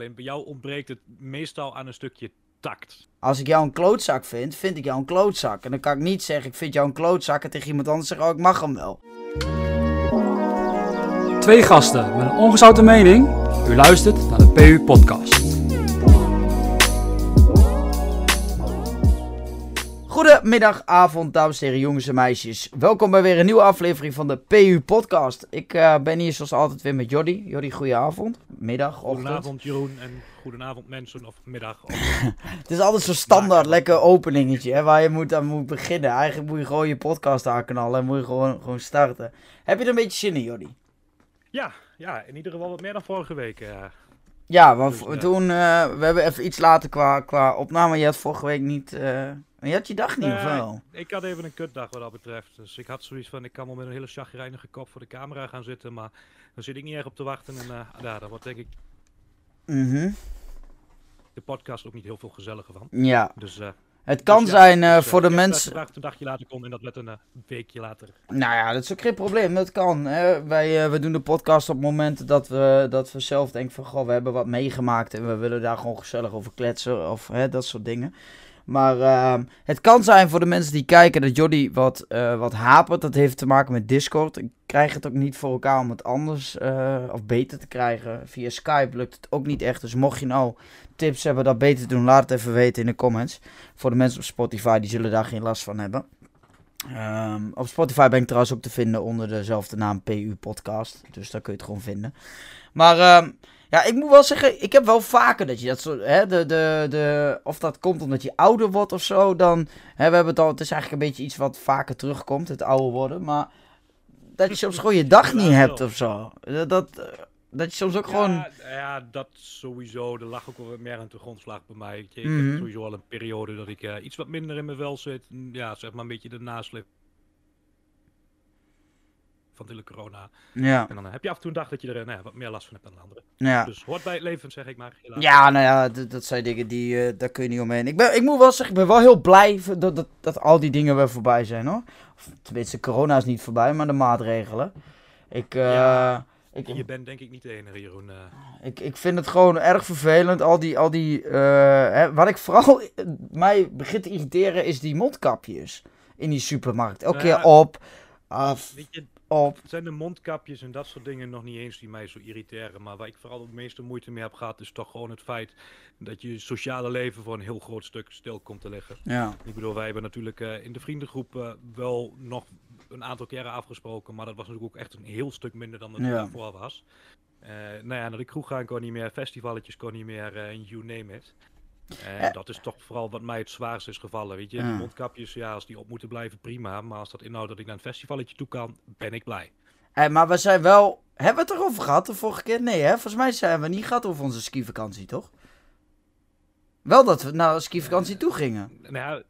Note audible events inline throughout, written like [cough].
Alleen bij jou ontbreekt het meestal aan een stukje tact. Als ik jou een klootzak vind, vind ik jou een klootzak. En dan kan ik niet zeggen, ik vind jou een klootzak en tegen iemand anders zeggen, oh, ik mag hem wel. Twee gasten met een ongezouten mening. U luistert naar de PU Podcast. Goedemiddag, avond, dames en heren, jongens en meisjes. Welkom bij weer een nieuwe aflevering van de PU Podcast. Ik eh, ben hier zoals altijd weer met Jordi. Jordi, goedenavond. Middag, ochtend. Goedenavond Jeroen en goedenavond mensen of middag. [laughs] Het is altijd zo'n standaard lekker openingetje hè, waar je moet aan moet beginnen. Eigenlijk moet je gewoon je podcast aanknallen en moet je gewoon, gewoon starten. Heb je er een beetje zin in, Jordi? ja, ja, in ieder geval wat meer dan vorige week. eh. Ja, want Dus, toen, eh, we hebben even iets later qua, qua opname. Je had vorige week niet, eh, je had je dag niet, of wel? Ik had even een kutdag wat dat betreft. Dus ik had zoiets van, ik kan wel met een hele chagrijnige kop voor de camera gaan zitten. Maar daar zit ik niet erg op te wachten. En eh ja, daar wordt denk ik Mhm. de podcast ook niet heel veel gezelliger van. Ja, Dus, eh, het kan dus ja, zijn eh, dus, eh, voor de eh, mensen... gedacht een dagje later kon en dat werd een eh, weekje later. Nou ja, dat is ook geen probleem. Dat kan. Hè. Wij eh, we doen de podcast op momenten dat we, dat we zelf denken van... Goh, we hebben wat meegemaakt en we willen daar gewoon gezellig over kletsen. Of hè, dat soort dingen. Maar ehm, het kan zijn voor de mensen die kijken dat Jody wat, eh, wat hapert. Dat heeft te maken met Discord. Ik krijg het ook niet voor elkaar om het anders eh, of beter te krijgen. Via Skype lukt het ook niet echt. Dus mocht je nou tips hebben dat beter te doen, laat het even weten in de comments. Voor de mensen op Spotify, die zullen daar geen last van hebben. Ehm, op Spotify ben ik trouwens ook te vinden onder dezelfde naam PU Podcast. Dus daar kun je het gewoon vinden. Maar ehm, ja, ik moet wel zeggen, ik heb wel vaker dat je dat soort. Hè, de, de, de, of dat komt omdat je ouder wordt of zo. Dan. Hè, we hebben het al. Het is eigenlijk een beetje iets wat vaker terugkomt, het ouder worden. Maar dat je soms gewoon je dag [laughs] niet hebt wel. of zo. Dat, dat, eh, dat je soms ook gewoon. Ja, dat sowieso. Er lag ook wel meer aan de grondslag bij mij. Ik, ik Mhm. heb sowieso al een periode dat ik eh, iets wat minder in mijn vel zit. Mm, Ja, zeg maar een beetje de nasleep van de hele corona. Ja, En dan heb je af en toe een dag dat je er nou ja, wat meer last van hebt dan de andere. ja. Dus hoort bij het leven, zeg ik maar. helaas. Ja, nou ja, dat zijn dingen die, eh, daar kun je niet omheen. Ik, ben, ik moet wel zeggen, ik ben wel heel blij dat, dat, dat al die dingen weer voorbij zijn hoor. Of, tenminste, corona is niet voorbij, maar de maatregelen. Ik, eh, Ja. ik, Je bent denk ik niet de enige, Jeroen. eh. ik, ik vind het gewoon erg vervelend. Al die, al die hè, wat ik vooral [laughs] mij begint te irriteren is die mondkapjes in die supermarkt. Elke keer op, af, Weet je, op. het zijn de mondkapjes en dat soort dingen nog niet eens die mij zo irriteren. Maar waar ik vooral de meeste moeite mee heb gehad, is toch gewoon het feit dat je sociale leven voor een heel groot stuk stil komt te liggen. Ja, Ik bedoel, wij hebben natuurlijk eh, in de vriendengroep eh, wel nog een aantal keren afgesproken, maar dat was natuurlijk ook echt een heel stuk minder dan het Ja. daarvoor was. Eh nou ja, naar de kroeg gaan kon niet meer, festivaletjes kon niet meer, en you name it. En Eh. dat is toch vooral wat mij het zwaarst is gevallen, weet je. Die mondkapjes, ja, als die op moeten blijven, prima. Maar als dat inhoudt dat ik naar een festivalletje toe kan, ben ik blij. Hey, maar we zijn wel. Hebben we het erover gehad de vorige keer? Nee, hè? Volgens mij zijn we niet gehad over onze skivakantie, toch? Wel dat we naar de skivakantie toe gingen. Nou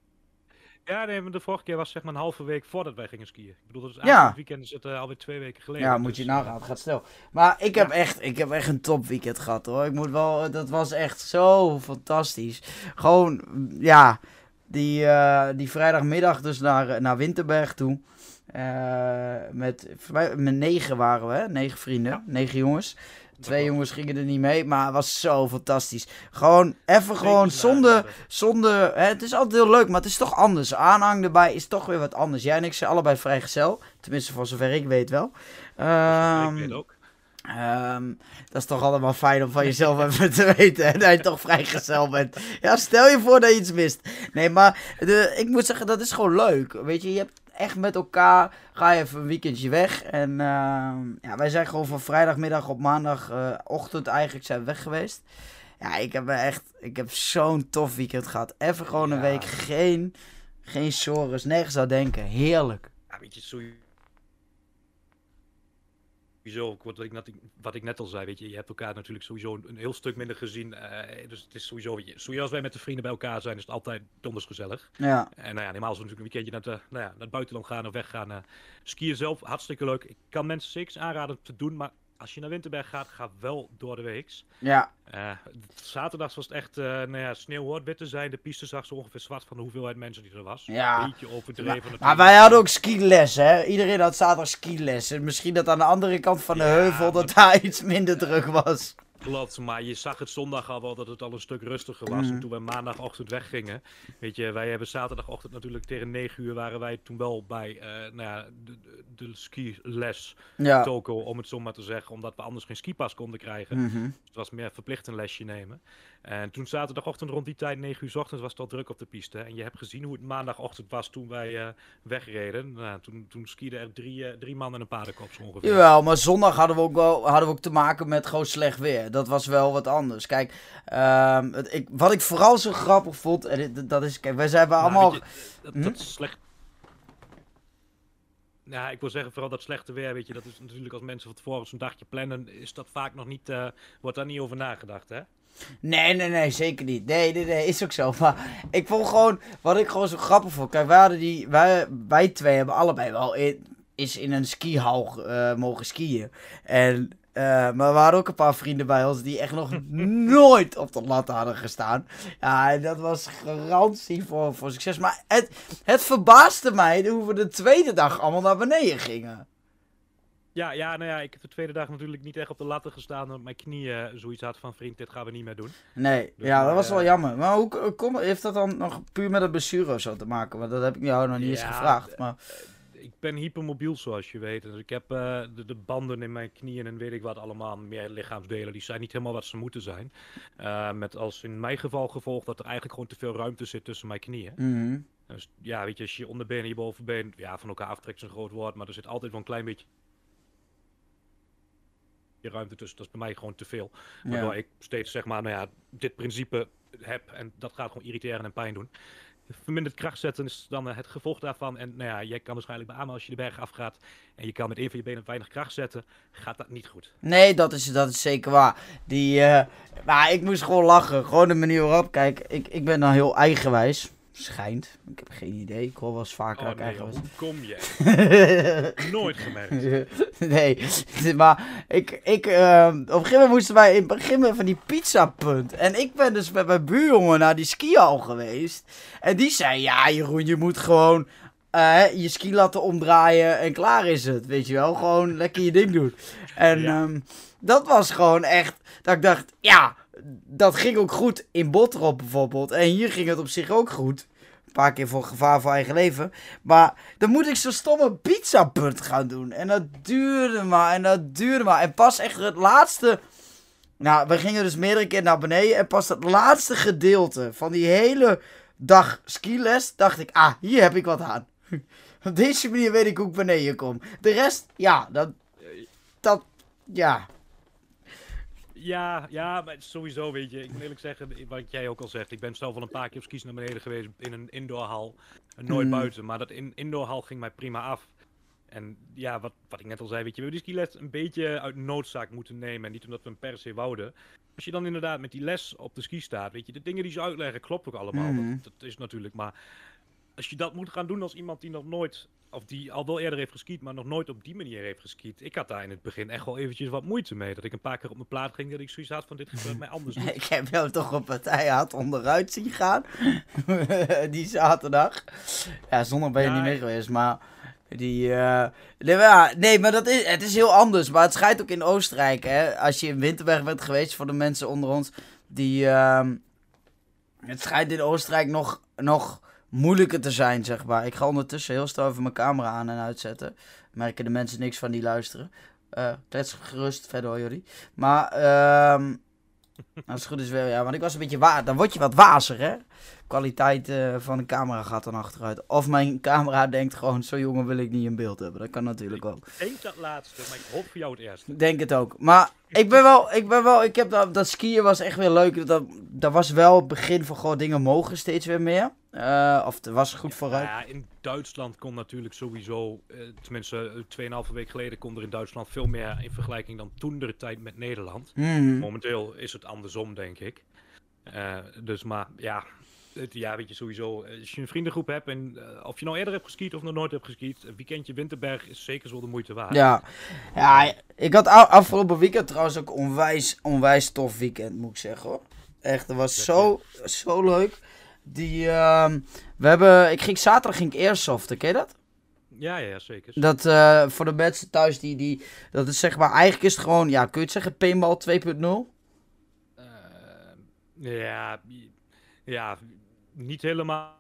ja, nee, maar de vorige keer was zeg maar een halve week voordat wij gingen skiën. Ik bedoel, dat is Ja. het weekend is het eh, alweer twee weken geleden. Ja, moet je dus, eh, nagaan, het gaat snel. Maar ik heb, echt, ik heb echt een top weekend gehad hoor. Ik moet wel, dat was echt zo fantastisch. Gewoon, ja, die, eh, die vrijdagmiddag dus naar, eh, naar Winterberg toe. Eh, met, met negen waren we, hè? Negen vrienden, Ja. negen jongens. Twee jongens gingen er niet mee, maar het was zo fantastisch. Gewoon even gewoon zonder, zonder, hè, het is altijd heel leuk, maar het is toch anders. Aanhang erbij is toch weer wat anders. Jij en ik zijn allebei vrijgezel, tenminste voor zover ik weet wel. ik weet ook. ehm, dat is toch allemaal fijn om van jezelf [laughs] even te weten, dat je toch vrijgezel bent. Ja, stel je voor dat je iets mist. Nee, maar de, ik moet zeggen, dat is gewoon leuk. Weet je, je hebt echt met elkaar, ga je even een weekendje weg. En ehm, ja, wij zijn gewoon van vrijdagmiddag op maandagochtend eigenlijk zijn we weg geweest. Ja, ik heb echt, ik heb zo'n tof weekend gehad. Even gewoon een week, geen, geen sores, nergens aan denken. Heerlijk. Ja, weet je. Sowieso, wat ik, net, wat ik net al zei, weet je, je hebt elkaar natuurlijk sowieso een, een heel stuk minder gezien. eh, dus het is sowieso, sowieso als wij met de vrienden bij elkaar zijn, is het altijd donders gezellig. Ja, En nou ja, normaal als we natuurlijk een weekendje naar, de, nou ja, naar het buitenland gaan of weggaan. eh skiën zelf, hartstikke leuk. Ik kan mensen zeker aanraden te doen, maar als je naar Winterberg gaat, ga wel door de weeks. ja, Eh, zaterdags was het echt uh, nou ja, sneeuw hoort wit te zijn. De piste zag zo ongeveer zwart van de hoeveelheid mensen die er was. Ja. Een beetje overdreven. Maar natuurlijk. wij hadden ook skiles, hè? Iedereen had zaterdag skiles. En misschien dat aan de andere kant van de Ja, heuvel dat daar iets minder druk was. Klopt, maar je zag het zondag al wel dat het al een stuk rustiger was. En toen we maandagochtend weggingen, weet je, wij hebben zaterdagochtend natuurlijk tegen 9 uur waren wij toen wel bij eh, nou ja, de, de, skiles Ja. toko, om het zo maar te zeggen, omdat we anders geen skipas konden krijgen. Mhm. Dus het was meer verplicht een lesje nemen. En toen zaterdagochtend rond die tijd, 9 uur 's ochtends, was het al druk op de piste. En je hebt gezien hoe het maandagochtend was toen wij eh, wegreden. Nou, toen, toen skieden er drie, eh, drie man en een paardenkop zo ongeveer. Jawel, maar zondag hadden we ook wel hadden we ook te maken met gewoon slecht weer. Dat was wel wat anders. Kijk, ehm, het, ik, wat ik vooral zo grappig vond, en dit- dat is, kijk, wij zijn Nou, allemaal... je, dat, Hm? dat is slecht. Ja, ik wil zeggen, vooral dat slechte weer, weet je, dat is natuurlijk als mensen van tevoren zo'n dagje plannen, is dat vaak nog niet, eh, wordt daar niet over nagedacht, hè? Nee, nee, nee, zeker niet. Nee, nee, nee, is ook zo. [laughs] Maar ik vond gewoon, wat ik gewoon zo grappig vond. Kijk, wij hadden die, wij, wij twee hebben allebei wel in, is in een skihal eh, mogen skiën. En, eh, maar we hadden ook een paar vrienden bij ons die echt nog [laughs] nooit op de lat hadden gestaan. Ja, en dat was garantie voor, voor succes. Maar het, het verbaasde mij hoe we de tweede dag allemaal naar beneden gingen. Ja, ja, nou ja, ik heb de tweede dag natuurlijk niet echt op de latten gestaan, omdat mijn knieën zoiets had van, vriend, dit gaan we niet meer doen. Nee, Dus, ja, dat was eh, wel jammer. Maar hoe kom, heeft dat dan nog puur met het blessure of zo te maken? Want dat heb ik jou nog niet eens gevraagd. Maar... Ik ben hypermobiel, zoals je weet. Dus ik heb eh, de, de banden in mijn knieën en weet ik wat allemaal, meer lichaamsdelen, die zijn niet helemaal wat ze moeten zijn. Eh, met als in mijn geval gevolg dat er eigenlijk gewoon te veel ruimte zit tussen mijn knieën. Mhm. Dus ja, weet je, als je onderbeen en je bovenbeen ja, van elkaar aftrekt is een groot woord, maar er zit altijd wel een klein beetje ruimte tussen. Dat is bij mij gewoon te veel. Waardoor ik steeds zeg maar, nou ja, dit principe heb en dat gaat gewoon irriteren en pijn doen. Verminderd kracht zetten is dan eh, het gevolg daarvan. En nou ja, jij kan waarschijnlijk beamen als je de berg afgaat en je kan met een van je benen weinig kracht zetten, gaat dat niet goed. Nee, dat is, dat is zeker waar. Die, eh, maar ik moest gewoon lachen. Gewoon de manier waarop. Kijk, ik, ik ben dan heel eigenwijs. Schijnt. Ik heb geen idee. Ik hoor wel eens vaker Oh nee, hoe kom je? [laughs] Nooit gemerkt. [laughs] nee, [laughs] maar ik, ik, ehm, op een gegeven moment moesten wij in het begin met van die pizzapunt. En ik ben dus met mijn buurjongen naar die skihal geweest. En die zei, ja Jeroen, je moet gewoon eh, je ski laten omdraaien en klaar is het. Weet je wel, gewoon lekker je ding doen. En Ja. ehm, dat was gewoon echt, dat ik dacht, ja, dat ging ook goed in Bottrop bijvoorbeeld. En hier ging het op zich ook goed. Een paar keer voor gevaar voor eigen leven. Maar dan moet ik zo'n stomme pizzapunt gaan doen. En dat duurde maar en dat duurde maar. En pas echt het laatste... Nou, we gingen dus meerdere keer naar beneden. En pas het laatste gedeelte van die hele dag skiles dacht ik... Ah, hier heb ik wat aan. [laughs] Op deze manier weet ik hoe ik beneden kom. De rest, ja, dat... Dat, ja. Ja, ja, maar sowieso weet je, ik moet eerlijk zeggen, wat jij ook al zegt, ik ben zelf al een paar keer op skis naar beneden geweest in een indoorhal, en nooit Mm. buiten, maar dat in, indoorhal ging mij prima af. En ja, wat, wat ik net al zei, weet je, we hebben die skiles een beetje uit noodzaak moeten nemen, en niet omdat we hem per se wouden. Als je dan inderdaad met die les op de ski staat, weet je, de dingen die ze uitleggen kloppen ook allemaal, Mhm. dat, dat is natuurlijk, maar als je dat moet gaan doen als iemand die nog nooit, of die al wel eerder heeft geskiet, maar nog nooit op die manier heeft geskiet. Ik had daar in het begin echt wel eventjes wat moeite mee. Dat ik een paar keer op mijn plaat ging, dat ik zoiets had van dit gebeurt mij anders. Ik heb jou toch een partij had onderuit zien gaan. [laughs] die zaterdag. Ja, zondag ben je Ja, niet mee ik- geweest, maar... Die, eh, nee, maar ja, nee, maar dat is, het is heel anders. Maar het schijnt ook in Oostenrijk, hè. Als je in Winterberg bent geweest, voor de mensen onder ons, die... ehm, het schijnt in Oostenrijk nog, nog moeilijker te zijn, zeg maar. Ik ga ondertussen heel snel even mijn camera aan en uitzetten. Merken de mensen niks van die luisteren. Klets gerust verder hoor, jullie. Maar, ehm [laughs] als het goed is wel, ja, want ik was een beetje wa Dan word je wat wazig, hè? Kwaliteit eh, van de camera gaat dan achteruit. Of mijn camera denkt gewoon, zo jongen wil ik niet in beeld hebben. Dat kan natuurlijk ook. Ik denk dat laatste, maar ik hoop voor jou het eerste. Denk het ook. Maar ik ben wel, ik ben wel, ik heb dat, dat skiën was echt weer leuk. Dat, dat was wel het begin van gewoon dingen mogen steeds weer meer. Eh, of het was goed vooruit. Ja, in Duitsland kon natuurlijk sowieso, eh, tenminste eh, 2,5 week geleden, kon er in Duitsland veel meer in vergelijking dan toen de tijd met Nederland. Mhm. Momenteel is het andersom, denk ik. Eh, dus maar ja, het, ja, weet je sowieso, eh, als je een vriendengroep hebt en eh, of je nou eerder hebt geskiet of nog nooit hebt geskiet, een weekendje Winterberg is zeker zo de moeite waard. Ja. ja, ik had afgelopen weekend trouwens ook onwijs, onwijs tof weekend, moet ik zeggen hoor. Echt, dat was zo, zo leuk. Die, ehm, we hebben, ik ging zaterdag ging ik airsoften, ken je dat? ja, ja, zeker. Dat eh, voor de mensen thuis die, die, dat is zeg maar, eigenlijk is het gewoon, ja, kun je het zeggen, paintball 2.0? Ja, ja, niet helemaal.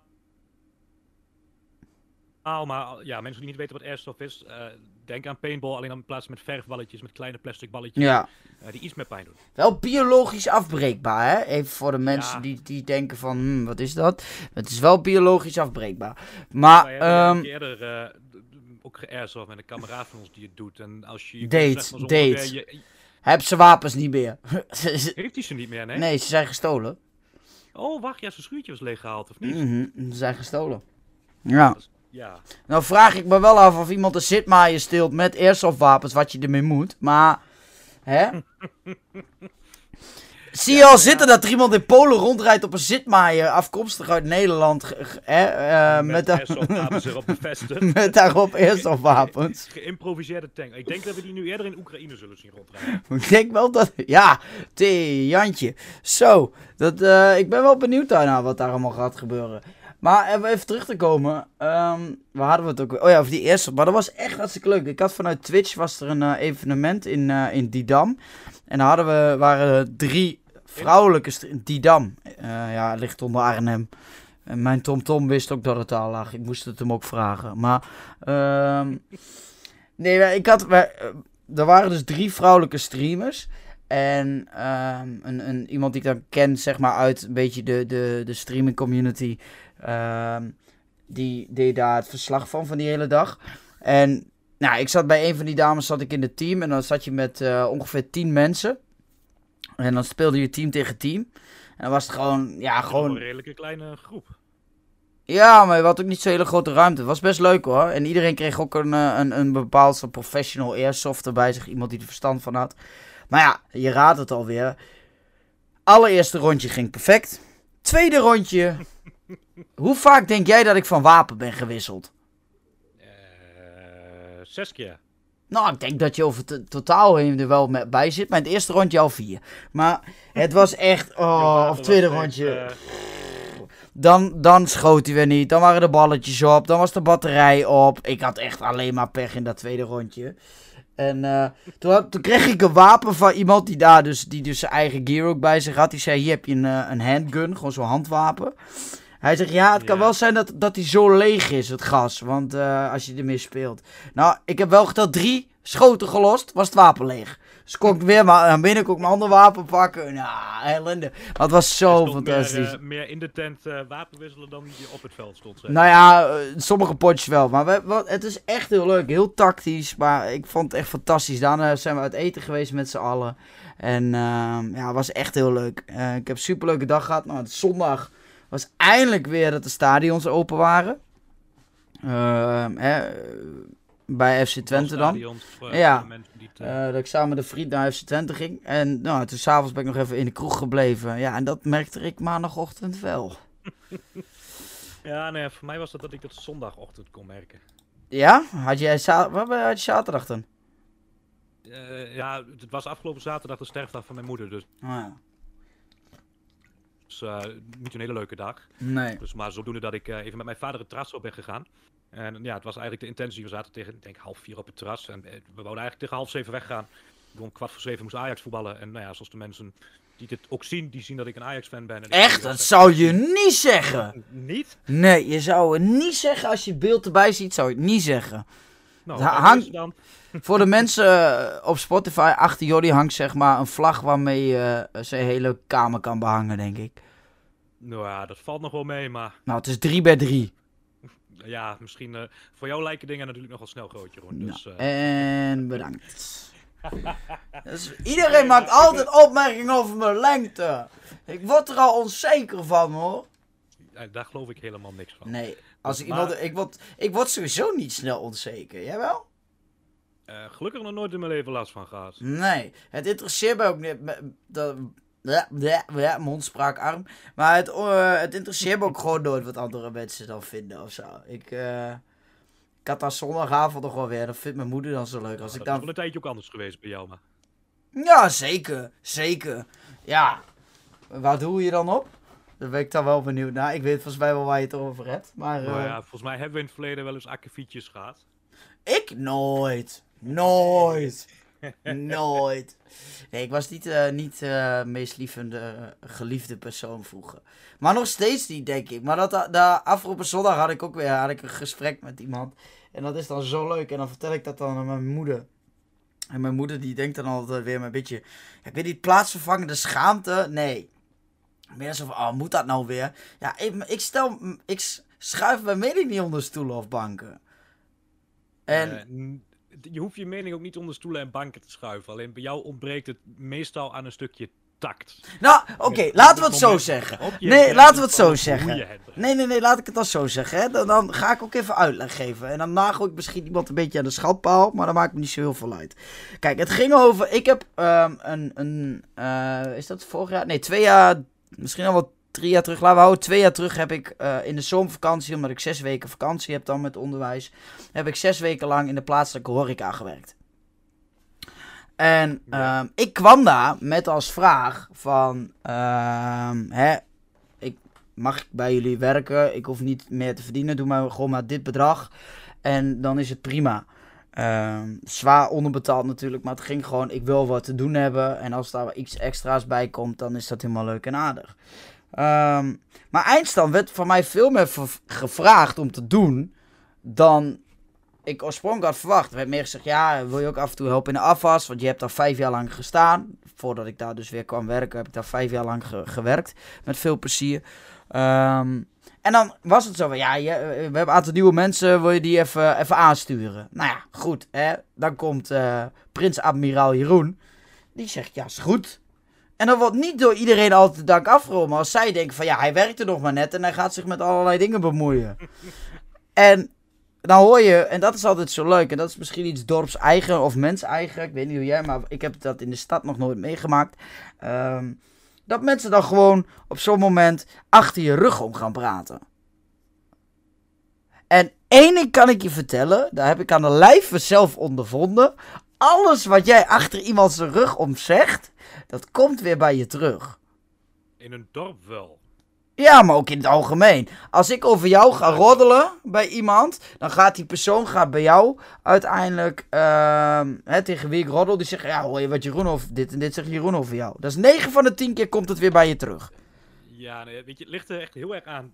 Maar ja, mensen die niet weten wat airsoft is, uh, denk aan paintball, alleen dan in plaats met verfballetjes, met kleine plastic balletjes, Ja. uh, die iets meer pijn doen. Wel biologisch afbreekbaar, hè? Even voor de mensen die, die denken van, hm, wat is dat? Het is wel biologisch afbreekbaar. Maar, hebben ja ehm eerder uh, ook geairsoft met een kameraad van ons die het doet. En als je... Date, zeg maar zo date. ongeveer je- heb ze wapens niet meer? [laughs] heeft hij ze niet meer, nee? nee, ze zijn gestolen. Oh, wacht, ja, zijn schuurtje was leeggehaald, of niet? Mhm, ze zijn gestolen. Ja. Ja. Nou vraag ik me wel af of iemand een zitmaaien steelt met airsoftwapens, wat je ermee moet. Maar, hè? [laughs] Zie je al zitten dat er iemand in Polen rondrijdt op een zitmaaien, afkomstig uit Nederland, hè? eh, met, met airsoftwapens erop bevestigd. [laughs] met daarop [laughs] airsoftwapens. Geïmproviseerde tank. Ik denk dat we die nu eerder in Oekraïne zullen zien rondrijden. Ik denk wel dat, ja, Jantje. Zo, dat, eh, ik ben wel benieuwd daarna wat daar allemaal gaat gebeuren. Maar even terug te komen, ehm, waar hadden we het ook? Oh ja, over die eerste, maar dat was echt hartstikke leuk. Ik had vanuit Twitch, was er een eh, evenement in, eh, in Didam. En daar hadden we, waren drie vrouwelijke, Didam, Eh, ja, ligt onder Arnhem. En mijn TomTom wist ook dat het daar lag. Ik moest het hem ook vragen. Maar, ehm nee, ik had, er waren dus drie vrouwelijke streamers. En ehm, een, een, iemand die ik dan ken, zeg maar, uit een beetje de, de, de streaming community. Ehm, die deed daar het verslag van, van die hele dag. En nou, ik zat bij een van die dames zat ik in het team. En dan zat je met eh, ongeveer tien mensen. En dan speelde je team tegen team. En dan was het gewoon, ja, Gewoon een redelijke kleine groep. Ja, maar je had ook niet zo'n hele grote ruimte. Het was best leuk hoor. En iedereen kreeg ook een, eh, een, een bepaald soort professional airsofter bij zich. Iemand die er verstand van had. Maar ja, je raadt het alweer. Allereerste rondje ging perfect. Tweede rondje. [laughs] Hoe vaak denk jij dat ik van wapen ben gewisseld? Eh, zes keer. Nou, ik denk dat je over het totaal heen er wel met bij zit. Maar in het eerste rondje al vier. Maar het was echt... [laughs] Oh, of tweede rondje. eh, Dan, dan schoot hij weer niet. Dan waren de balletjes op. Dan was de batterij op. Ik had echt alleen maar pech in dat tweede rondje. En eh, toen, had- toen kreeg ik een wapen van iemand die daar dus, die dus zijn eigen gear ook bij zich had. Die zei, hier heb je een, een handgun, gewoon zo'n handwapen. Hij zegt, ja, het kan Ja. wel zijn dat, dat die zo leeg is, het gas. Want eh, als je ermee speelt. Nou, ik heb wel geteld drie schoten gelost, was het wapen leeg. Dus kon ik weer maar naar binnen, kon ik mijn ander wapen pakken. Nou, ellende. Maar het was zo toch fantastisch. Meer, eh, meer in de tent eh, wapen wisselen dan die op het veld stond. zeg. Nou ja, eh, sommige potjes wel. Maar we, we- het is echt heel leuk. Heel tactisch. Maar ik vond het echt fantastisch. Daarna zijn we uit eten geweest met z'n allen. En ehm, ja, het was echt heel leuk. Eh, ik heb een superleuke dag gehad. Nou, het zondag was eindelijk weer dat de stadions open waren. Ehm, hè, bij FC Twente dan. Voor, Ja. die eh, dat ik samen met een vriend naar FC Twente ging. En nou, toen s'avonds ben ik nog even in de kroeg gebleven. Ja, en dat merkte ik maandagochtend wel. [laughs] Ja, nee, voor mij was dat dat ik dat zondagochtend kon merken. Ja? Had jij za- wat had je zaterdag dan? Eh, ja, het was afgelopen zaterdag de sterfdag van mijn moeder, dus Oh ja. Eh, niet een hele leuke dag. Nee. Dus maar zodoende dat ik eh, even met mijn vader het terras op ben gegaan. En ja, het was eigenlijk de intentie. We zaten tegen, ik denk, half vier op het terras. En eh, we wouden eigenlijk tegen half zeven weggaan. Om kwart voor zeven moest Ajax voetballen. En nou ja, zoals de mensen die dit ook zien, die zien dat ik een Ajax-fan ben. En Echt? Dat zou je niet zeggen. Niet? Nee, je zou het niet zeggen als je beeld erbij ziet, zou je het niet zeggen. Nou, dan. [laughs] Voor de mensen eh, op Spotify, achter Jordi hangt zeg maar een vlag waarmee je eh, zijn hele kamer kan behangen, denk ik. Nou ja, dat valt nog wel mee, maar Nou, het is 3 bij 3. ja, misschien eh, voor jou lijken dingen natuurlijk nogal snel groot, Jeroen. Dus, Nou, en [laughs] bedankt. [laughs] Dus iedereen maakt altijd opmerkingen over mijn lengte. Ik word er al onzeker van hoor. daar geloof ik helemaal niks van. Nee, als ik Maar- iemand. Ik word, ik word sowieso niet snel onzeker. Jij wel? Eh, gelukkig nog nooit in mijn leven last van gehad. Nee, het interesseert mij ook niet. me- Dat, ja, ja, ja, mondspraakarm. Maar het, eh, het interesseert me ook [laughs] gewoon nooit wat andere mensen dan vinden of zo. Ik, eh, ik had daar zondagavond nog wel weer. Dat vindt mijn moeder dan zo leuk. Als ik dat is wel dan... een tijdje ook anders geweest bij jou, maar... Ja, zeker. Zeker. Ja. Waar doe je dan op? Daar ben ik dan wel benieuwd naar. Ik weet volgens mij wel waar je het over hebt. Maar Nou eh, ja, volgens mij hebben we in het verleden wel eens akkefietjes gehad. ik nooit. Nooit. Nooit. Nee, ik was niet, eh niet eh meest lievende, eh, geliefde persoon vroeger. Maar nog steeds niet, denk ik. Maar dat, de afgelopen zondag had ik ook weer had ik een gesprek met iemand. En dat is dan zo leuk. En dan vertel ik dat dan aan mijn moeder. En mijn moeder die denkt dan altijd weer een beetje... Heb je die plaatsvervangende schaamte? Nee. Meer zo van, oh, moet dat nou weer? Ja, ik, ik stel... Ik schuif mijn mening niet onder stoelen of banken. En... Eh, je hoeft je mening ook niet onder stoelen en banken te schuiven. Alleen bij jou ontbreekt het meestal aan een stukje tact. Nou, oké, laten we het zo zeggen. Nee, laten we het zo zeggen. Nee, nee, nee, laat ik het dan zo zeggen. Hè. Dan, dan ga ik ook even uitleg geven. En dan nagel ik misschien iemand een beetje aan de schandpaal, maar dan maakt me niet zo heel veel uit. Kijk, het ging over. Ik heb ehm, een. een eh, is dat vorig jaar? Nee, twee jaar. Misschien al wel drie jaar terug. Laten we houden. Twee jaar terug heb ik eh, in de zomervakantie, omdat ik zes weken vakantie heb dan met onderwijs. Heb ik zes weken lang in de plaatselijke horeca gewerkt. En ehm, ik kwam daar met als vraag van, ehm, hè, ik, mag ik bij jullie werken? Ik hoef niet meer te verdienen, doe maar gewoon maar dit bedrag. En dan is het prima. Ehm, zwaar onderbetaald natuurlijk, maar het ging gewoon, ik wil wat te doen hebben. En als daar iets extra's bij komt, dan is dat helemaal leuk en aardig. Ehm, maar eindstand werd van mij veel meer gevraagd om te doen dan ik oorspronkelijk had verwacht. Er werd meer gezegd, ja, wil je ook af en toe helpen in de afwas? Want je hebt daar vijf jaar lang gestaan. Voordat ik daar dus weer kwam werken, heb ik daar vijf jaar lang ge- gewerkt. Met veel plezier. Ehm, en dan was het zo van, ja, je, eh, we hebben een aantal nieuwe mensen, wil je die even, even aansturen? Nou ja, goed, hè. Dan komt eh, Prins Admiraal Jeroen. Die zegt, ja, is goed. En dan wordt niet door iedereen altijd de dank afgeromen. Als zij denken van, ja, hij werkte nog maar net en hij gaat zich met allerlei dingen bemoeien. [laughs] en dan hoor je, en dat is altijd zo leuk, en dat is misschien iets dorps-eigen of mens-eigen, ik weet niet hoe jij, maar ik heb dat in de stad nog nooit meegemaakt. Ehm, dat mensen dan gewoon op zo'n moment achter je rug om gaan praten. En één ding kan ik je vertellen, daar heb ik aan de lijve zelf ondervonden. Alles wat jij achter iemand zijn rug om zegt, dat komt weer bij je terug. In een dorp wel. Ja, maar ook in het algemeen. Als ik over jou ga roddelen bij iemand, dan gaat die persoon gaat bij jou uiteindelijk ehm, hè, tegen wie ik roddel, die zegt, ja hoor je wat Jeroen over dit en dit zegt Jeroen over jou. Dat is 9 van de 10 keer komt het weer bij je terug. Ja, weet je, het ligt er echt heel erg aan.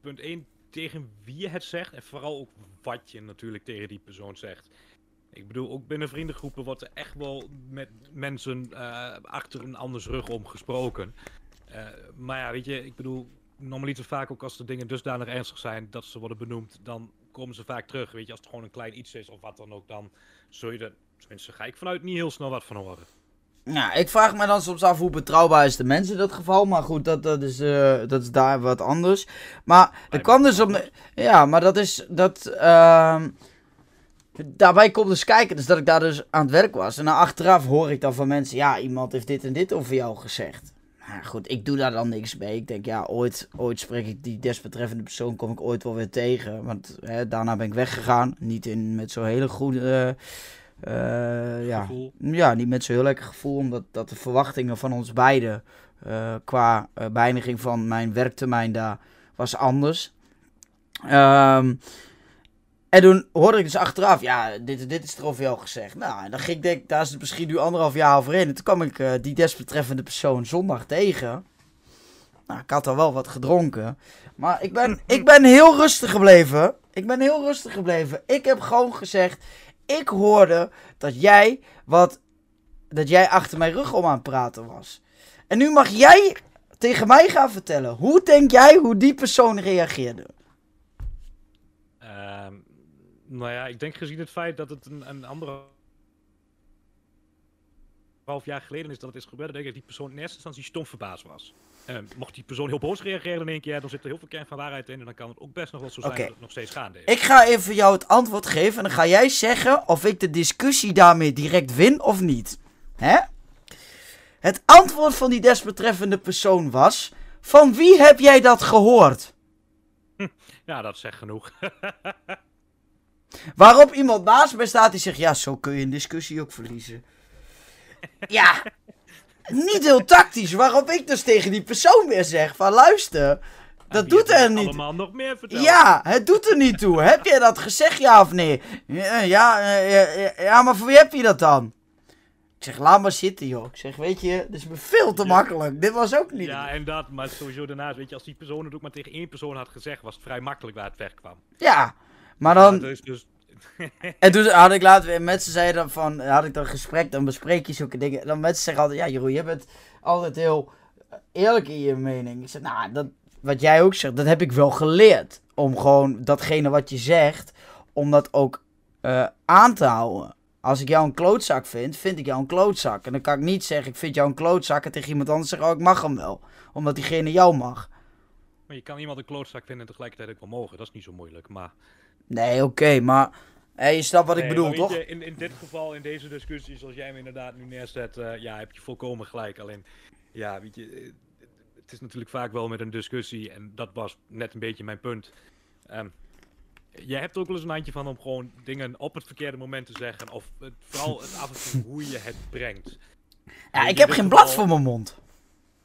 Punt 1, tegen wie je het zegt. En vooral ook wat je natuurlijk tegen die persoon zegt. Ik bedoel, ook binnen vriendengroepen wordt er echt wel met mensen eh, achter een anders rug om gesproken. Eh, maar ja, weet je, ik bedoel, normaliter vaak ook als de dingen dusdanig ernstig zijn dat ze worden benoemd, dan komen ze vaak terug. Weet je, als het gewoon een klein iets is of wat dan ook, dan zul je er, tenminste ga ik vanuit, niet heel snel wat van horen. Ja, ik vraag me dan soms af hoe betrouwbaar is de mens in dat geval. Maar goed, dat, dat, is, eh, dat is daar wat anders. Maar er kwam dus op... Ja, maar dat is... Dat, ehm, daarbij komt dus kijken dus dat ik daar dus aan het werk was. En dan achteraf hoor ik dan van mensen... Ja, iemand heeft dit en dit over jou gezegd. Goed, ik doe daar dan niks mee. Ik denk, ja, ooit, ooit spreek ik die desbetreffende persoon... kom ik ooit wel weer tegen. Want hè, daarna ben ik weggegaan. Niet in, met zo'n hele goede... eh, ja, Gevoel. ja, niet met zo'n heel lekker gevoel, omdat dat de verwachtingen van ons beiden eh, qua eh, beëindiging van mijn werktermijn daar was anders. Ehm, en toen hoorde ik dus achteraf, ja, dit, dit is er jou gezegd. Nou, en dan ging ik denk, daar is het misschien nu anderhalf jaar overheen. En toen kwam ik eh, die desbetreffende persoon zondag tegen. Nou, ik had al wel wat gedronken. Maar ik ben, ik ben heel rustig gebleven. Ik ben heel rustig gebleven. Ik heb gewoon gezegd, ik hoorde dat jij wat dat jij achter mijn rug om aan het praten was. En nu mag jij tegen mij gaan vertellen. Hoe denk jij hoe die persoon reageerde? Ehm, nou ja, ik denk gezien het feit dat het een, een andere half jaar geleden is dat het is gebeurd, denk ik dat die persoon in eerste instantie stom verbaasd was. Ehm, mocht die persoon heel boos reageren in één keer, dan zit er heel veel kern van waarheid in en dan kan het ook best nog wel zo zijn dat het nog steeds gaande is. Ik ga even jou het antwoord geven en dan ga jij zeggen of ik de discussie daarmee direct win of niet. Hè? Het antwoord van die desbetreffende persoon was: Van wie heb jij dat gehoord? Ja, dat zegt genoeg. [laughs] Waarop iemand naast mij staat die zegt: Ja, zo kun je een discussie ook verliezen. [laughs] Ja, niet heel tactisch. Waarop ik dus tegen die persoon weer zeg: Van luister, dat doet er niet. allemaal nog meer verteld. Ja, het doet er niet toe. heb jij dat gezegd, ja of nee? Ja, ja, ja, ja, ja, maar voor wie heb je dat dan? Ik zeg, laat maar zitten, joh. Ik zeg, weet je, dit is me veel te Ja. makkelijk. Dit was ook niet. Ja, en dat, maar sowieso daarnaast, weet je, als die persoon het ook maar tegen één persoon had gezegd, was het vrij makkelijk waar het weg kwam. Ja, maar dan, dus, dus, [laughs] En toen had ik later ze zeiden van, had ik dan een gesprek, dan bespreek je zulke dingen. Dan met ze zeggen altijd, ja Jeroen, je bent altijd heel eerlijk in je mening. Ik zeg, nou, dat, wat jij ook zegt, dat heb ik wel geleerd. Om gewoon datgene wat je zegt, om dat ook eh, aan te houden. Als ik jou een klootzak vind, vind ik jou een klootzak. En dan kan ik niet zeggen, ik vind jou een klootzak en tegen iemand anders zeggen, oh, ik mag hem wel. Omdat diegene jou mag. maar je kan iemand een klootzak vinden en tegelijkertijd ook wel mogen. Dat is niet zo moeilijk, maar... Nee, oké, maar je snapt wat ik bedoel, toch? je, in, in dit geval, in deze discussie, zoals jij hem inderdaad nu neerzet, eh, ja, heb je volkomen gelijk. Alleen, ja, weet je, eh, het is natuurlijk vaak wel met een discussie, en dat was net een beetje mijn punt. Ehm, jij hebt er ook wel eens een handje van om gewoon dingen op het verkeerde moment te zeggen, of het, vooral het af en toe hoe je het brengt. Ja, ik heb geen blad geval- voor mijn mond.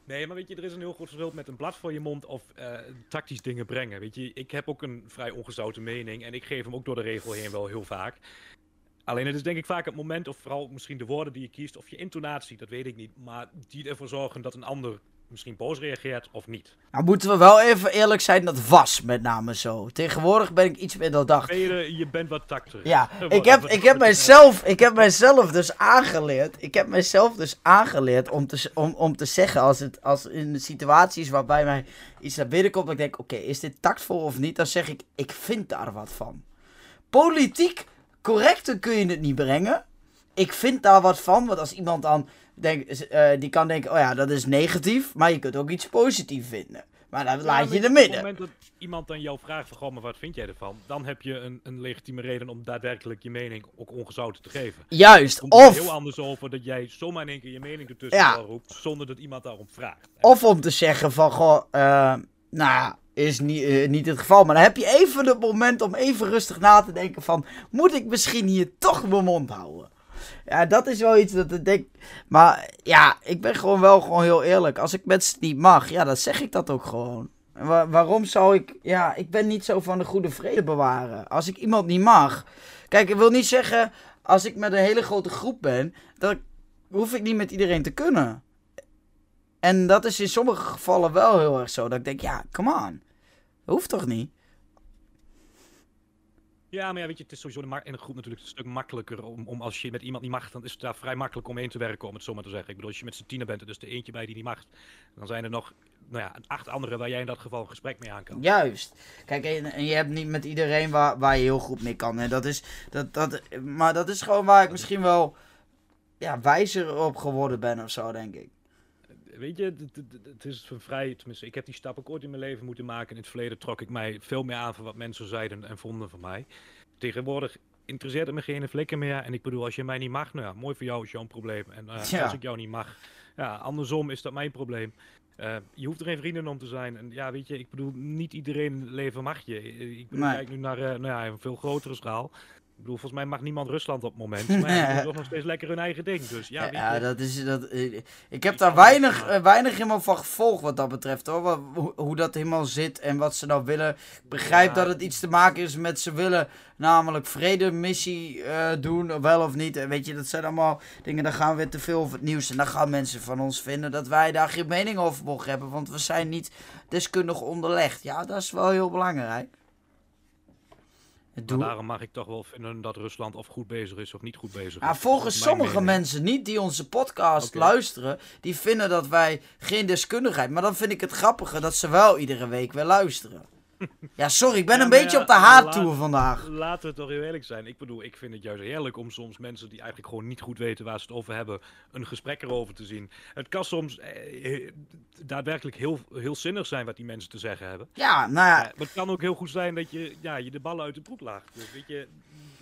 Nee, maar weet je, er is een heel groot verschil met een blad voor je mond of eh, tactisch dingen brengen. Weet je, ik heb ook een vrij ongezouten mening en ik geef hem ook door de regel heen wel heel vaak. Alleen het is denk ik vaak het moment, of vooral misschien de woorden die je kiest, of je intonatie, dat weet ik niet. Maar die ervoor zorgen dat een ander misschien boos reageert of niet. Nou moeten we wel even eerlijk zijn, dat was met name zo. Tegenwoordig ben ik iets meer doordacht. Ben je, je bent wat tacter. Ja, [laughs] ik heb, ik heb, mijzelf, ik heb mijzelf dus aangeleerd. Ik heb mijzelf dus aangeleerd om te, om, om te zeggen als het als in de situaties waarbij mij iets naar binnen komt. Dat ik denk, oké, is dit tactvol of niet? Dan zeg ik, ik vind daar wat van. Politiek correcter kun je het niet brengen. Ik vind daar wat van. Want als iemand dan denkt, eh, die kan denken, oh ja, dat is negatief. Maar je kunt ook iets positiefs vinden. Maar dan Ja, laat je er Op het midden. moment dat iemand dan jou vraagt van, goh, maar wat vind jij ervan? Dan heb je een, een legitieme reden om daadwerkelijk je mening ook ongezouten te geven. Juist. komt Of heel anders over dat jij zomaar in één keer je mening ertussen Ja. roept, zonder dat iemand daarom vraagt. Of om te zeggen van, goh, eh, nou ja, is niet, eh, niet het geval. Maar dan heb je even het moment om even rustig na te denken van, moet ik misschien hier toch mijn mond houden? Ja, dat is wel iets dat ik denk. Maar ja, ik ben gewoon wel gewoon heel eerlijk. Als ik mensen niet mag, ja, dan zeg ik dat ook gewoon. Waarom zou ik... Ja, ik ben niet zo van de goede vrede bewaren. Als ik iemand niet mag... Kijk, ik wil niet zeggen... Als ik met een hele grote groep ben... Dat hoef ik niet met iedereen te kunnen. En dat is in sommige gevallen wel heel erg zo. Dat ik denk, ja, come on. Dat hoeft toch niet? Ja, maar ja, weet je, het is sowieso in de een groep natuurlijk een stuk makkelijker om, om als je met iemand niet mag, dan is het daar vrij makkelijk om heen te werken, om het zo maar te zeggen. Ik bedoel, als je met z'n tienen bent en dus er eentje bij die niet mag, dan zijn er nog, nou ja, acht anderen waar jij in dat geval een gesprek mee aan kan. Juist. Kijk, en, en je hebt niet met iedereen waar, waar je heel goed mee kan. Hè. Dat is, dat, dat, maar dat is gewoon waar ik misschien wel ja, wijzer op geworden ben of zo, denk ik. Weet je, het- is een vrij, tenminste, ik heb die stap ook ooit in mijn leven moeten maken. In het verleden trok ik mij veel meer aan van wat mensen zeiden en vonden van mij. Tegenwoordig interesseert het me geen flikker meer. En ik bedoel, als je mij niet mag, nou ja, mooi voor jou is jouw probleem. En eh, Ja. als ik jou niet mag, ja, andersom is dat mijn probleem. Eh, je hoeft er geen vrienden om te zijn. En ja, weet je, ik bedoel, niet iedereen in het leven mag je. Ik bedoel, Nee. kijk nu naar eh, nou ja, een veel grotere schaal. Ik bedoel, volgens mij mag niemand Rusland op het moment. [laughs] Maar ja, die doen toch nog steeds lekker hun eigen ding. Dus ja, Ja, dat is, dat, eh, ik heb daar weinig, eh, weinig helemaal van gevolgd wat dat betreft hoor. Wat, hoe, hoe dat helemaal zit en wat ze nou willen. Ik begrijp Ja. dat het iets te maken is met ze willen namelijk vredemissie eh doen, wel of niet. En weet je, dat zijn allemaal dingen, dan gaan we weer te veel over het nieuws. En dan gaan mensen van ons vinden dat wij daar geen mening over mogen hebben. Want we zijn niet deskundig onderlegd. Ja, dat is wel heel belangrijk. Doel- daarom mag ik toch wel vinden dat Rusland of goed bezig is of niet goed bezig is. Ja, volgens sommige mening. mensen niet die onze podcast luisteren, die vinden dat wij geen deskundigheid. Maar dan vind ik het grappige dat ze wel iedere week weer luisteren. Ja, sorry, ik ben Ja, een beetje ja, op de laat- haattoer vandaag. Laten we toch heel eerlijk zijn. Ik bedoel, ik vind het juist heerlijk om soms mensen die eigenlijk gewoon niet goed weten waar ze het over hebben, een gesprek erover te zien. Het kan soms eh, eh, daadwerkelijk heel, heel zinnig zijn wat die mensen te zeggen hebben. Ja, nou Ja, ja, maar het kan ook heel goed zijn dat je, ja, je de ballen uit de broek laagt. Dus weet je,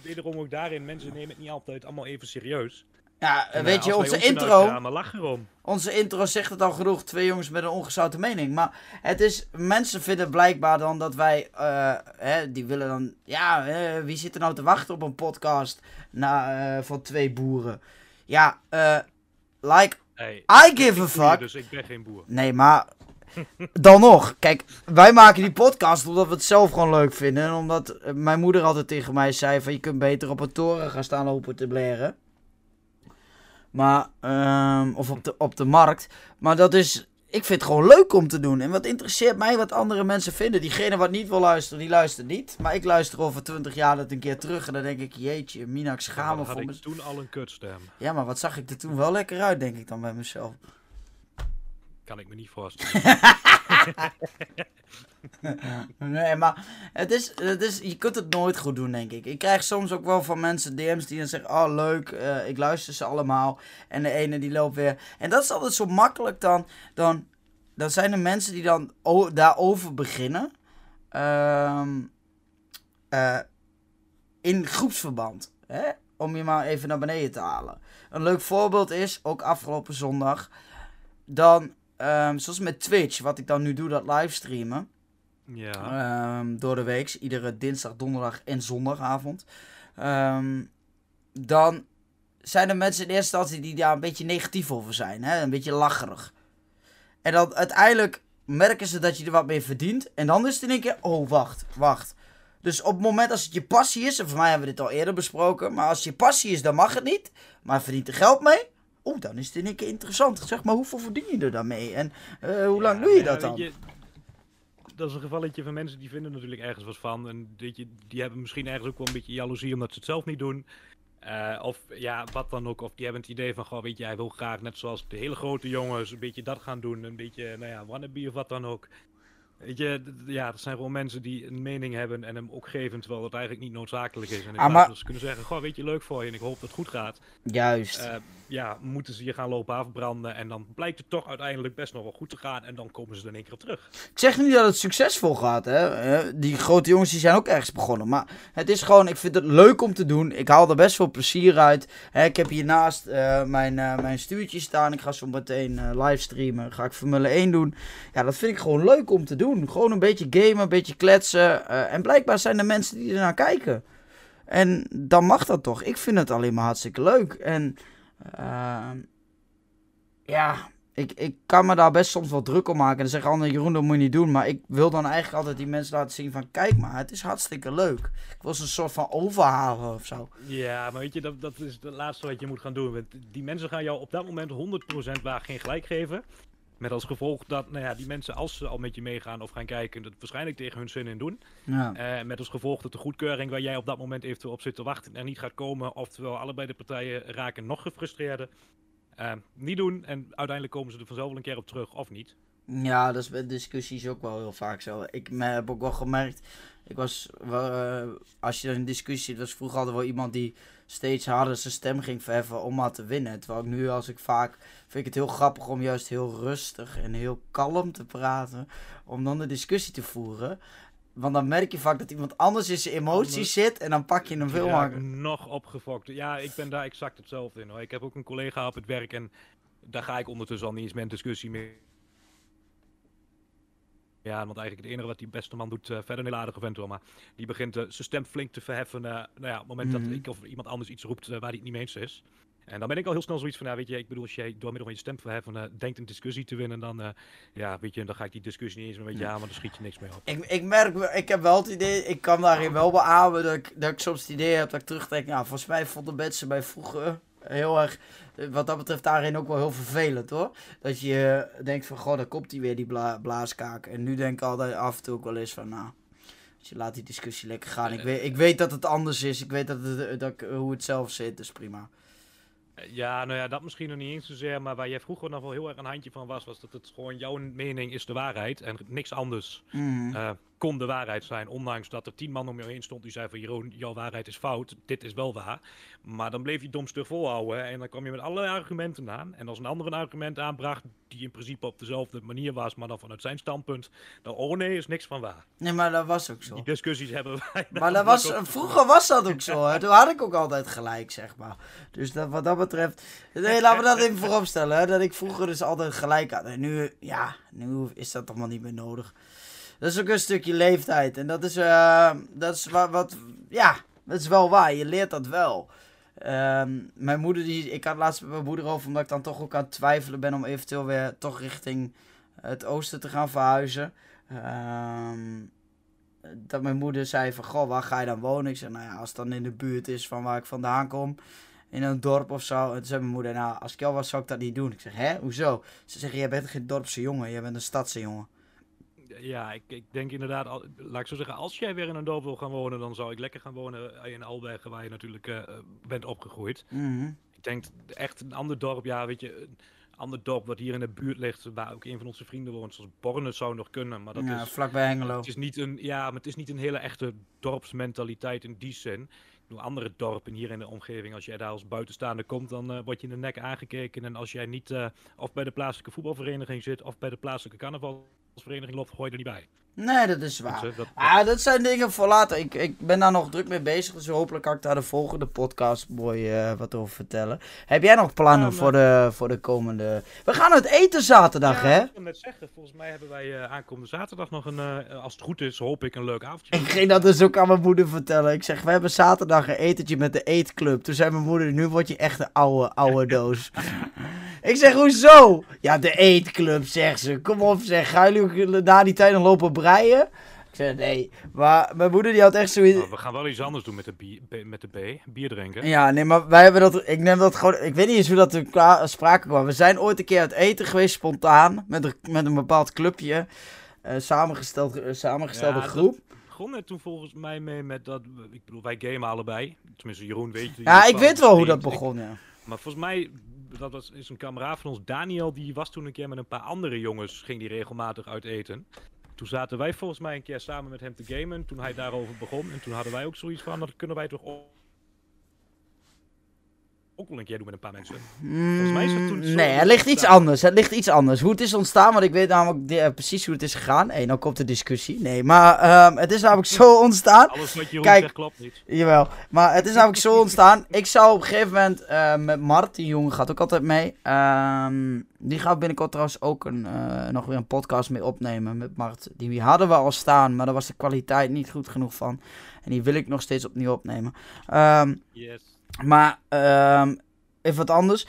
wederom ook daarin, mensen nemen het niet altijd allemaal even serieus. Ja En, weet eh, je, onze eruit intro, erom. onze intro zegt het al genoeg, twee jongens met een ongezouten mening. Maar het is, mensen vinden blijkbaar dan dat wij, eh, hè, die willen dan, ja, eh, wie zit er nou te wachten op een podcast na, eh, van twee boeren? Ja, eh, like, Hey, I give a fuck. Dus ik ben geen boer. Nee, maar [laughs] dan nog. Kijk, wij maken die podcast omdat we het zelf gewoon leuk vinden. En omdat eh, mijn moeder altijd tegen mij zei van... Je kunt beter op een toren gaan staan lopen te blaren. Maar, ehm, of op de, op de markt. Maar dat is, ik vind het gewoon leuk om te doen. En wat interesseert mij wat andere mensen vinden. Diegene wat niet wil luisteren, die luistert niet. Maar ik luister over 20 jaar dat een keer terug. En dan denk ik, jeetje, Mina, ik schaam me Dan had voor ik mezelf. toen al een kutstem. Ja, maar wat zag ik er toen wel lekker uit, denk ik dan bij mezelf. Kan ik me niet voorstellen. [laughs] [laughs] [laughs] Nee, maar het is, het is, je kunt het nooit goed doen, denk ik. Ik krijg soms ook wel van mensen DM's die dan zeggen: Oh, leuk, eh, ik luister ze allemaal. En de ene die loopt weer. En dat is altijd zo makkelijk dan. Dan, dan zijn er mensen die dan daarover beginnen. Ehm, eh, in groepsverband. Hè? Om je maar even naar beneden te halen. Een leuk voorbeeld is, ook afgelopen zondag. Dan, ehm, zoals met Twitch, wat ik dan nu doe, dat livestreamen. Ja. Ehm, door de week, iedere dinsdag, donderdag en zondagavond. Ehm, dan zijn er mensen in eerste instantie die daar een beetje negatief over zijn. Hè? Een beetje lacherig. En dan uiteindelijk merken ze dat je er wat mee verdient. En dan is het in één keer, oh wacht, wacht. Dus op het moment als het je passie is, en voor mij hebben we dit al eerder besproken. Maar als het je passie is, dan mag het niet. Maar verdient er geld mee. Oeh, dan is het in één keer interessant. Zeg maar, hoeveel verdien je er dan mee? En eh, hoe lang Ja, doe je dat dan? je, dat is een gevalletje van mensen die vinden natuurlijk ergens wat van. En je, die hebben misschien ergens ook wel een beetje jaloezie omdat ze het zelf niet doen. Eh, of ja, wat dan ook. Of die hebben het idee van, goh, weet je, hij wil graag net zoals de hele grote jongens een beetje dat gaan doen. Een beetje, nou ja, wannabe of wat dan ook. Weet je, ja, dat zijn gewoon mensen die een mening hebben en hem ook geven, terwijl het eigenlijk niet noodzakelijk is. En in Ah, maar- ze kunnen zeggen, goh, weet je, leuk voor je en ik hoop dat het goed gaat. Juist. Eh, ja, moeten ze je gaan lopen afbranden en dan blijkt het toch uiteindelijk best nog wel goed te gaan en dan komen ze er in één keer op terug. Ik zeg niet dat het succesvol gaat, hè. Eh, Die grote jongens die zijn ook ergens begonnen. Maar het is gewoon, ik vind het leuk om te doen. Ik haal er best veel plezier uit. Hè, ik heb hiernaast eh, mijn, mijn stuurtje staan. Ik ga zo meteen livestreamen. Ga ik Formule 1 doen. Ja, dat vind ik gewoon leuk om te doen. Gewoon een beetje gamen, een beetje kletsen. eh, en blijkbaar zijn er mensen die ernaar kijken. En dan mag dat toch. Ik vind het alleen maar hartstikke leuk. En ehm, ja, ik, ik kan me daar best soms wel druk om maken. En zeggen anderen, Jeroen, dat moet je niet doen. Maar ik wil dan eigenlijk altijd die mensen laten zien van... Kijk maar, het is hartstikke leuk. Ik ze een soort van overhalen of zo. Ja, maar weet je, dat, dat is het laatste wat je moet gaan doen. Want die mensen gaan jou op dat moment 100% waar geen gelijk geven. Met als gevolg dat, nou ja, die mensen als ze al met je meegaan of gaan kijken, dat waarschijnlijk tegen hun zin in doen. Ja. Eh, met als gevolg dat de goedkeuring waar jij op dat moment eventueel op zit te wachten er niet gaat komen. Oftewel, allebei de partijen raken nog gefrustreerder. Eh, niet doen en uiteindelijk komen ze er vanzelf wel een keer op terug of niet. Ja, dat is bij discussies ook wel heel vaak zo. Ik heb ook wel gemerkt, ik was, eh, als je een discussie was vroeger altijd wel iemand die steeds harder zijn stem ging verheffen om maar te winnen. Terwijl ik nu, als ik vaak, vind ik het heel grappig om juist heel rustig en heel kalm te praten, om dan de discussie te voeren. Want dan merk je vaak dat iemand anders in zijn emoties zit en dan pak je hem veel makkelijker. nog opgefokt. Ja, ik ben daar exact hetzelfde in hoor. Ik heb ook een collega op het werk en daar ga ik ondertussen al niet eens met een discussie mee. Ja, want eigenlijk het enige wat die beste man doet, eh, verder een hele aardige vent wel, maar die begint eh, zijn stem flink te verheffen. eh, nou ja, op het moment Mhm. dat ik of iemand anders iets roept waar hij het niet mee eens is. En dan ben ik al heel snel zoiets van, ja, weet je, ik bedoel, als jij door middel van je stem verheffen denkt een discussie te winnen, dan, ja, weet je, dan ga ik die discussie niet eens meer met je aan, want dan schiet je niks mee op. Ik, ik merk, wel- ik heb wel het idee, ik kan daarin wel beamen dat ik, dat ik soms het idee heb dat ik terugdenk, nou, volgens mij vonden mensen bij vroeger heel erg, wat dat betreft daarin ook wel heel vervelend hoor. Dat je denkt van, goh, daar komt hij weer, die bla blaaskaak. En nu denk ik altijd af en toe ook wel eens van, nou, dus je laat die discussie lekker gaan. Ik weet, ik weet dat het anders is, ik weet dat het, dat ik, hoe het zelf zit, dus prima. Ja, nou ja, dat misschien nog niet eens zozeer, maar waar jij vroeger nog wel heel erg een handje van was, was dat het gewoon jouw mening is de waarheid en niks anders Mhm. eh, kon de waarheid zijn. Ondanks dat er tien man om jou heen stond die zei van Jeroen, jouw waarheid is fout, dit is wel waar. Maar dan bleef je dom stug volhouden en dan kwam je met allerlei argumenten aan. En als een ander een argument aanbracht die in principe op dezelfde manier was, maar dan vanuit zijn standpunt, dan oh nee, is niks van waar. Nee, maar dat was ook zo. Die discussies hebben wij Maar dat was, vroeger was dat ook zo. Hè. Toen had ik ook altijd gelijk, zeg maar. Dus dat, wat dat betreft... Nee, laten we dat even vooropstellen. Hè, dat ik vroeger dus altijd gelijk had. En nu, ja, nu is dat allemaal niet meer nodig. Dat is ook een stukje leeftijd. En dat is, eh, dat is wat, wat... Ja, dat is wel waar. Je leert dat wel. Ehm, mijn moeder, die, ik had laatst met mijn moeder over, omdat ik dan toch ook aan het twijfelen ben om eventueel weer toch richting het oosten te gaan verhuizen. Ehm, dat mijn moeder zei van, goh, waar ga je dan wonen? Ik zei, nou ja, als het dan in de buurt is van waar ik vandaan kom. in een dorp of zo. En toen zei mijn moeder, nou, als ik jou was, zou ik dat niet doen. Ik zeg, hè, hoezo? Ze zeggen, jij bent geen dorpse jongen, jij bent een stadse jongen. Ja, ik, ik denk inderdaad, al- laat ik zo zeggen, als jij weer in een dorp wil gaan wonen, dan zou ik lekker gaan wonen in Albergen, waar je natuurlijk eh, bent opgegroeid. Mhm. Ik denk echt een ander dorp, ja, weet je, een ander dorp wat hier in de buurt ligt, waar ook een van onze vrienden woont, zoals Borne zou nog kunnen, maar dat ja, is... vlakbij Hengelo. Het is niet een, ja, maar het is niet een hele echte dorpsmentaliteit in die zin. Andere dorpen hier in de omgeving, als jij daar als buitenstaander komt, dan eh, word je in de nek aangekeken. En als jij niet eh, of bij de plaatselijke voetbalvereniging zit, of bij de plaatselijke carnavalsvereniging loopt, gooi je er niet bij. Nee, dat is waar. Dus, eh, dat, Ah, dat zijn dingen voor later. Ik, ik ben daar nog druk mee bezig. Dus hopelijk kan ik daar de volgende podcast mooi eh, wat over vertellen. Heb jij nog plannen Ja, maar- voor, de, voor de komende... We gaan uit eten zaterdag, ja, hè? Ik wil net zeggen, volgens mij hebben wij eh, aankomende zaterdag nog een, eh, als het goed is, hoop ik, een leuk avondje. Ik ging dat dus ook aan mijn moeder vertellen. Ik zeg, we hebben zaterdag een etentje met de eetclub. Toen zei mijn moeder, nu word je echt een oude, oude [laughs] doos. ik zeg, hoezo? Ja, de eetclub, zegt ze. Kom op, zeg. Gaan jullie na die tijd nog lopen breien? Ik zeg, nee. Maar mijn moeder die had echt zoiets... Nou, we gaan wel iets anders doen met de, met de B, bier drinken. Ja, nee, maar wij hebben dat. Ik neem dat gewoon. Ik weet niet eens hoe dat kwa- sprake kwam. We zijn ooit een keer uit eten geweest, spontaan. Met een, met een bepaald clubje. eh, samengesteld, eh, samengestelde Ja, dat- groep. begon het toen volgens mij mee met dat, ik bedoel, wij gamen allebei. Tenminste, Jeroen weet je. Ja, ik weet wel hoe dat ik- begon, ja. Maar volgens mij, dat was, is een kameraad van ons, Daniel, die was toen een keer met een paar andere jongens, ging die regelmatig uit eten. Toen zaten wij volgens mij een keer samen met hem te gamen, toen hij daarover begon. En toen hadden wij ook zoiets van, dat kunnen wij toch ook, ook wel een keer doen met een paar mensen. Volgens mij is het toen Mm, zo Nee, het ligt iets anders. Het ligt iets anders. Hoe het is ontstaan, want ik weet namelijk de- eh, precies hoe het is gegaan. Hé, nou komt de discussie. Nee, maar ehm, het is namelijk zo ontstaan. Alles wat Jeroen Kijk. zegt klopt niet. Jawel, maar het is namelijk zo ontstaan. Ik zou op een gegeven moment eh, met Mart, die jongen gaat ook altijd mee. ehm, die gaat binnenkort trouwens ook een, eh, nog weer een podcast mee opnemen met Mart. Die hadden we al staan, maar daar was de kwaliteit niet goed genoeg van. En die wil ik nog steeds opnieuw opnemen. Ehm, Yes. Maar ehm, even wat anders.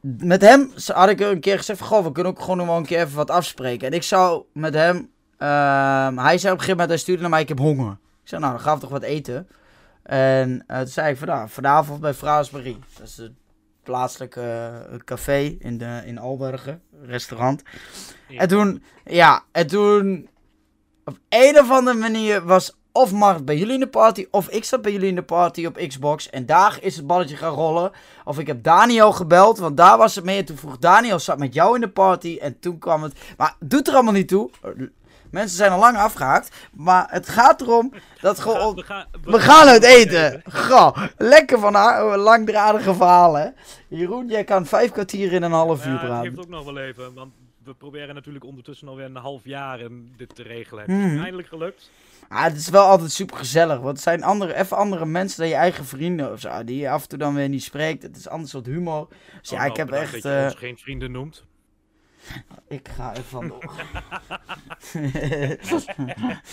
Met hem had ik een keer gezegd van, goh, we kunnen ook gewoon nog een keer even wat afspreken. En ik zou met hem, ehm, hij zei op een gegeven moment, hij stuurde naar mij, ik heb honger. Ik zei, nou, dan gaan we toch wat eten. En eh, toen zei ik van, nou, vanavond bij Fraas Marie. Dat is het plaatselijke eh, café in, de, in Albergen, restaurant. En toen, ja, en toen op een of andere manier was of Mart bij jullie in de party, of ik zat bij jullie in de party op Xbox. En daar is het balletje gaan rollen. Of ik heb Daniel gebeld, want daar was het mee. En toen vroeg Daniel, zat met jou in de party. En toen kwam het, maar doet er allemaal niet toe. Mensen zijn al lang afgehaakt. Maar het gaat erom dat gewoon... we gaan, We gaan uit eten. Goh, lekker van haar langdradige verhalen. Jeroen, jij kan vijf kwartier in een half uur Ja, het praten. geeft ook nog wel even, want we proberen natuurlijk ondertussen alweer een half jaar dit te regelen. Mhm. Het is eindelijk gelukt. Ah, het is wel altijd super gezellig. Want het zijn andere, even andere mensen dan je eigen vrienden of zo. Die je af en toe dan weer niet spreekt. Het is anders soort humor. Dus ja, Oh, nou, ik heb echt. Dat je eh, ons geen vrienden noemt. [laughs] ik ga even vandoor. [laughs] nee.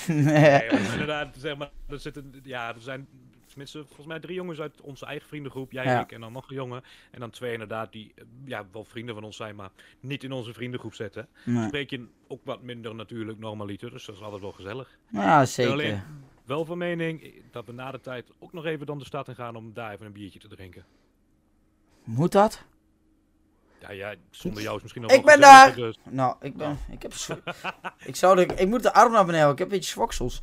Nee, inderdaad, zeg maar, er zitten, ja, er zijn tenminste volgens mij drie jongens uit onze eigen vriendengroep. Jij, Ja. ik en dan nog een jongen. En dan twee inderdaad die, eh, ja, wel vrienden van ons zijn, maar niet in onze vriendengroep zetten. Nee. Spreek je ook wat minder natuurlijk normaliter, dus dat is altijd wel gezellig. Ja, zeker. alleen wel van mening dat we na de tijd ook nog even dan de stad in gaan om daar even een biertje te drinken. Moet dat? Ja, ja, zonder jou is misschien nog Ik ben gezelliger, dus- Nou, ik ben. Ik heb. [laughs] ik zou de, Ik moet de arm naar beneden. Ik heb een beetje zwoksels.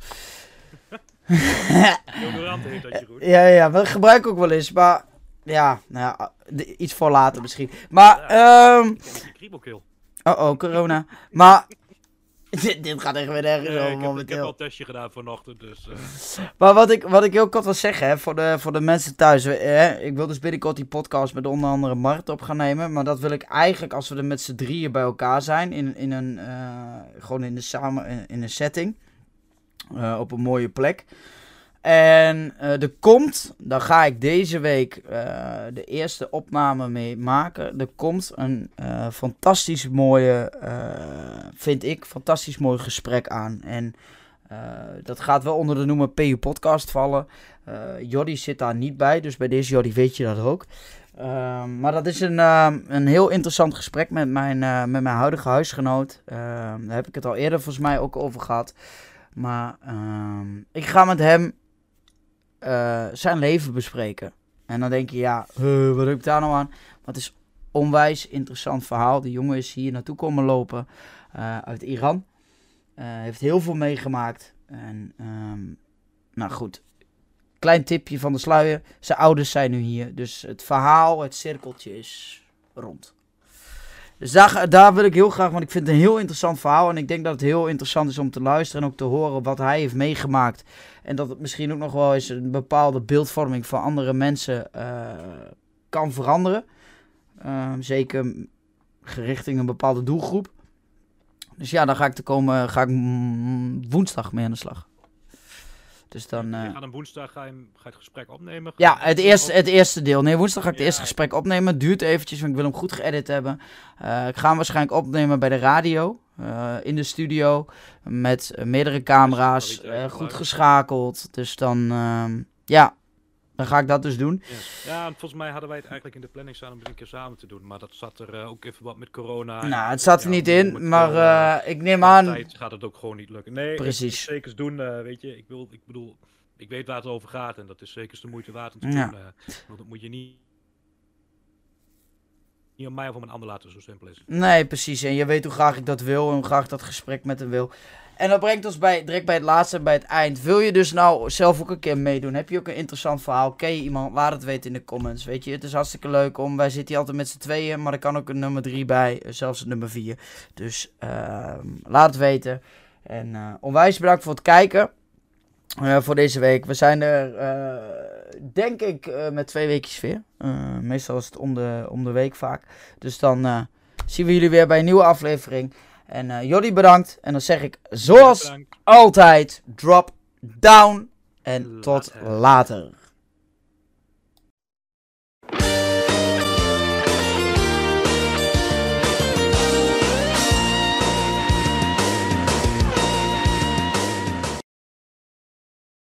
Deodorant heet dat, Jeroen. Ja, ja, we gebruiken ook wel eens. Maar. Ja, nou ja, iets voor later misschien. Maar, ehm. Ik heb een kriebelkeel. Oh oh, corona. Maar. [laughs] dit, dit gaat echt weer nergens Nee, over ik, heb, ik heb al een testje gedaan vanochtend, dus... eh, Maar wat ik, wat ik heel kort wil zeggen, hè, voor, de, voor de mensen thuis. Hè, ik wil dus binnenkort die podcast met onder andere Mart op gaan nemen. Maar dat wil ik eigenlijk als we er met z'n drieën bij elkaar zijn. In, in een, eh, gewoon in, de samen, in, in een setting. Eh, op een mooie plek. En eh, er komt, daar ga ik deze week eh, de eerste opname mee maken. Er komt een fantastisch mooie, vind ik, fantastisch mooi gesprek aan. En dat gaat wel onder de noemer PU Podcast vallen. Jordi zit daar niet bij, dus bij deze Jordi weet je dat ook. Ehm, maar dat is een, ehm, een heel interessant gesprek met mijn, met mijn huidige huisgenoot. Ehm, daar heb ik het al eerder volgens mij ook over gehad. Maar ehm, ik ga met hem eh, zijn leven bespreken. En dan denk je, ja, wat heb ik daar nou aan? Het is onwijs interessant verhaal. De jongen is hier naartoe komen lopen eh, uit Iran. Uh, heeft heel veel meegemaakt. En ehm, nou goed, klein tipje van de sluier. Zijn ouders zijn nu hier. Dus het verhaal, het cirkeltje is rond. Dus daar, wil ik heel graag, want ik vind het een heel interessant verhaal. En ik denk dat het heel interessant is om te luisteren en ook te horen wat hij heeft meegemaakt. En dat het misschien ook nog wel eens een bepaalde beeldvorming van andere mensen uh, kan veranderen. Uh, zeker richting een bepaalde doelgroep. Dus ja, dan ga ik, te komen, ga ik woensdag mee aan de slag. Dus dan, uh... Je gaat een woensdag ga je, ga je het gesprek opnemen? Ja, het eerste, het eerste deel. Nee, woensdag ga ik het eerste gesprek opnemen. Duurt eventjes, want ik wil hem goed geëdit hebben. Uh, ik ga hem waarschijnlijk opnemen bij de radio. Uh, in de studio. Met meerdere camera's. goed geschakeld. Dus dan, ehm, ja, dan ga ik dat dus doen. Yes. Ja, volgens mij hadden wij het eigenlijk in de planning staan om het een keer samen te doen. Maar dat zat er uh, ook even wat met corona. Nou, het zat er niet in, maar uh, ik neem aan... tijd gaat het ook gewoon niet lukken. Nee, Precies. zeker doen, uh, weet je. Ik, wil, ik bedoel, ik weet waar het over gaat en dat is zeker de moeite waard om te ja. doen. want dat moet je niet... Niet om mij of om een ander laten, zo simpel is. Nee, precies. En je weet hoe graag ik dat wil en hoe graag ik dat gesprek met hem wil. En dat brengt ons bij, direct bij het laatste, bij het eind. Wil je dus nou zelf ook een keer meedoen? Heb je ook een interessant verhaal? Ken je iemand? Laat het weten in de comments. Weet je, het is hartstikke leuk om. Wij zitten hier altijd met z'n tweeën, maar er kan ook een nummer drie bij, zelfs een nummer vier. Dus uh, laat het weten. En uh, onwijs bedankt voor het kijken. Uh, voor deze week. We zijn er, uh, denk ik, met twee weekjes weer. meestal is het om de, om de week vaak. Dus dan zien we jullie weer bij een nieuwe aflevering. En Jordi bedankt. En dan zeg ik zoals altijd, drop down. En tot later.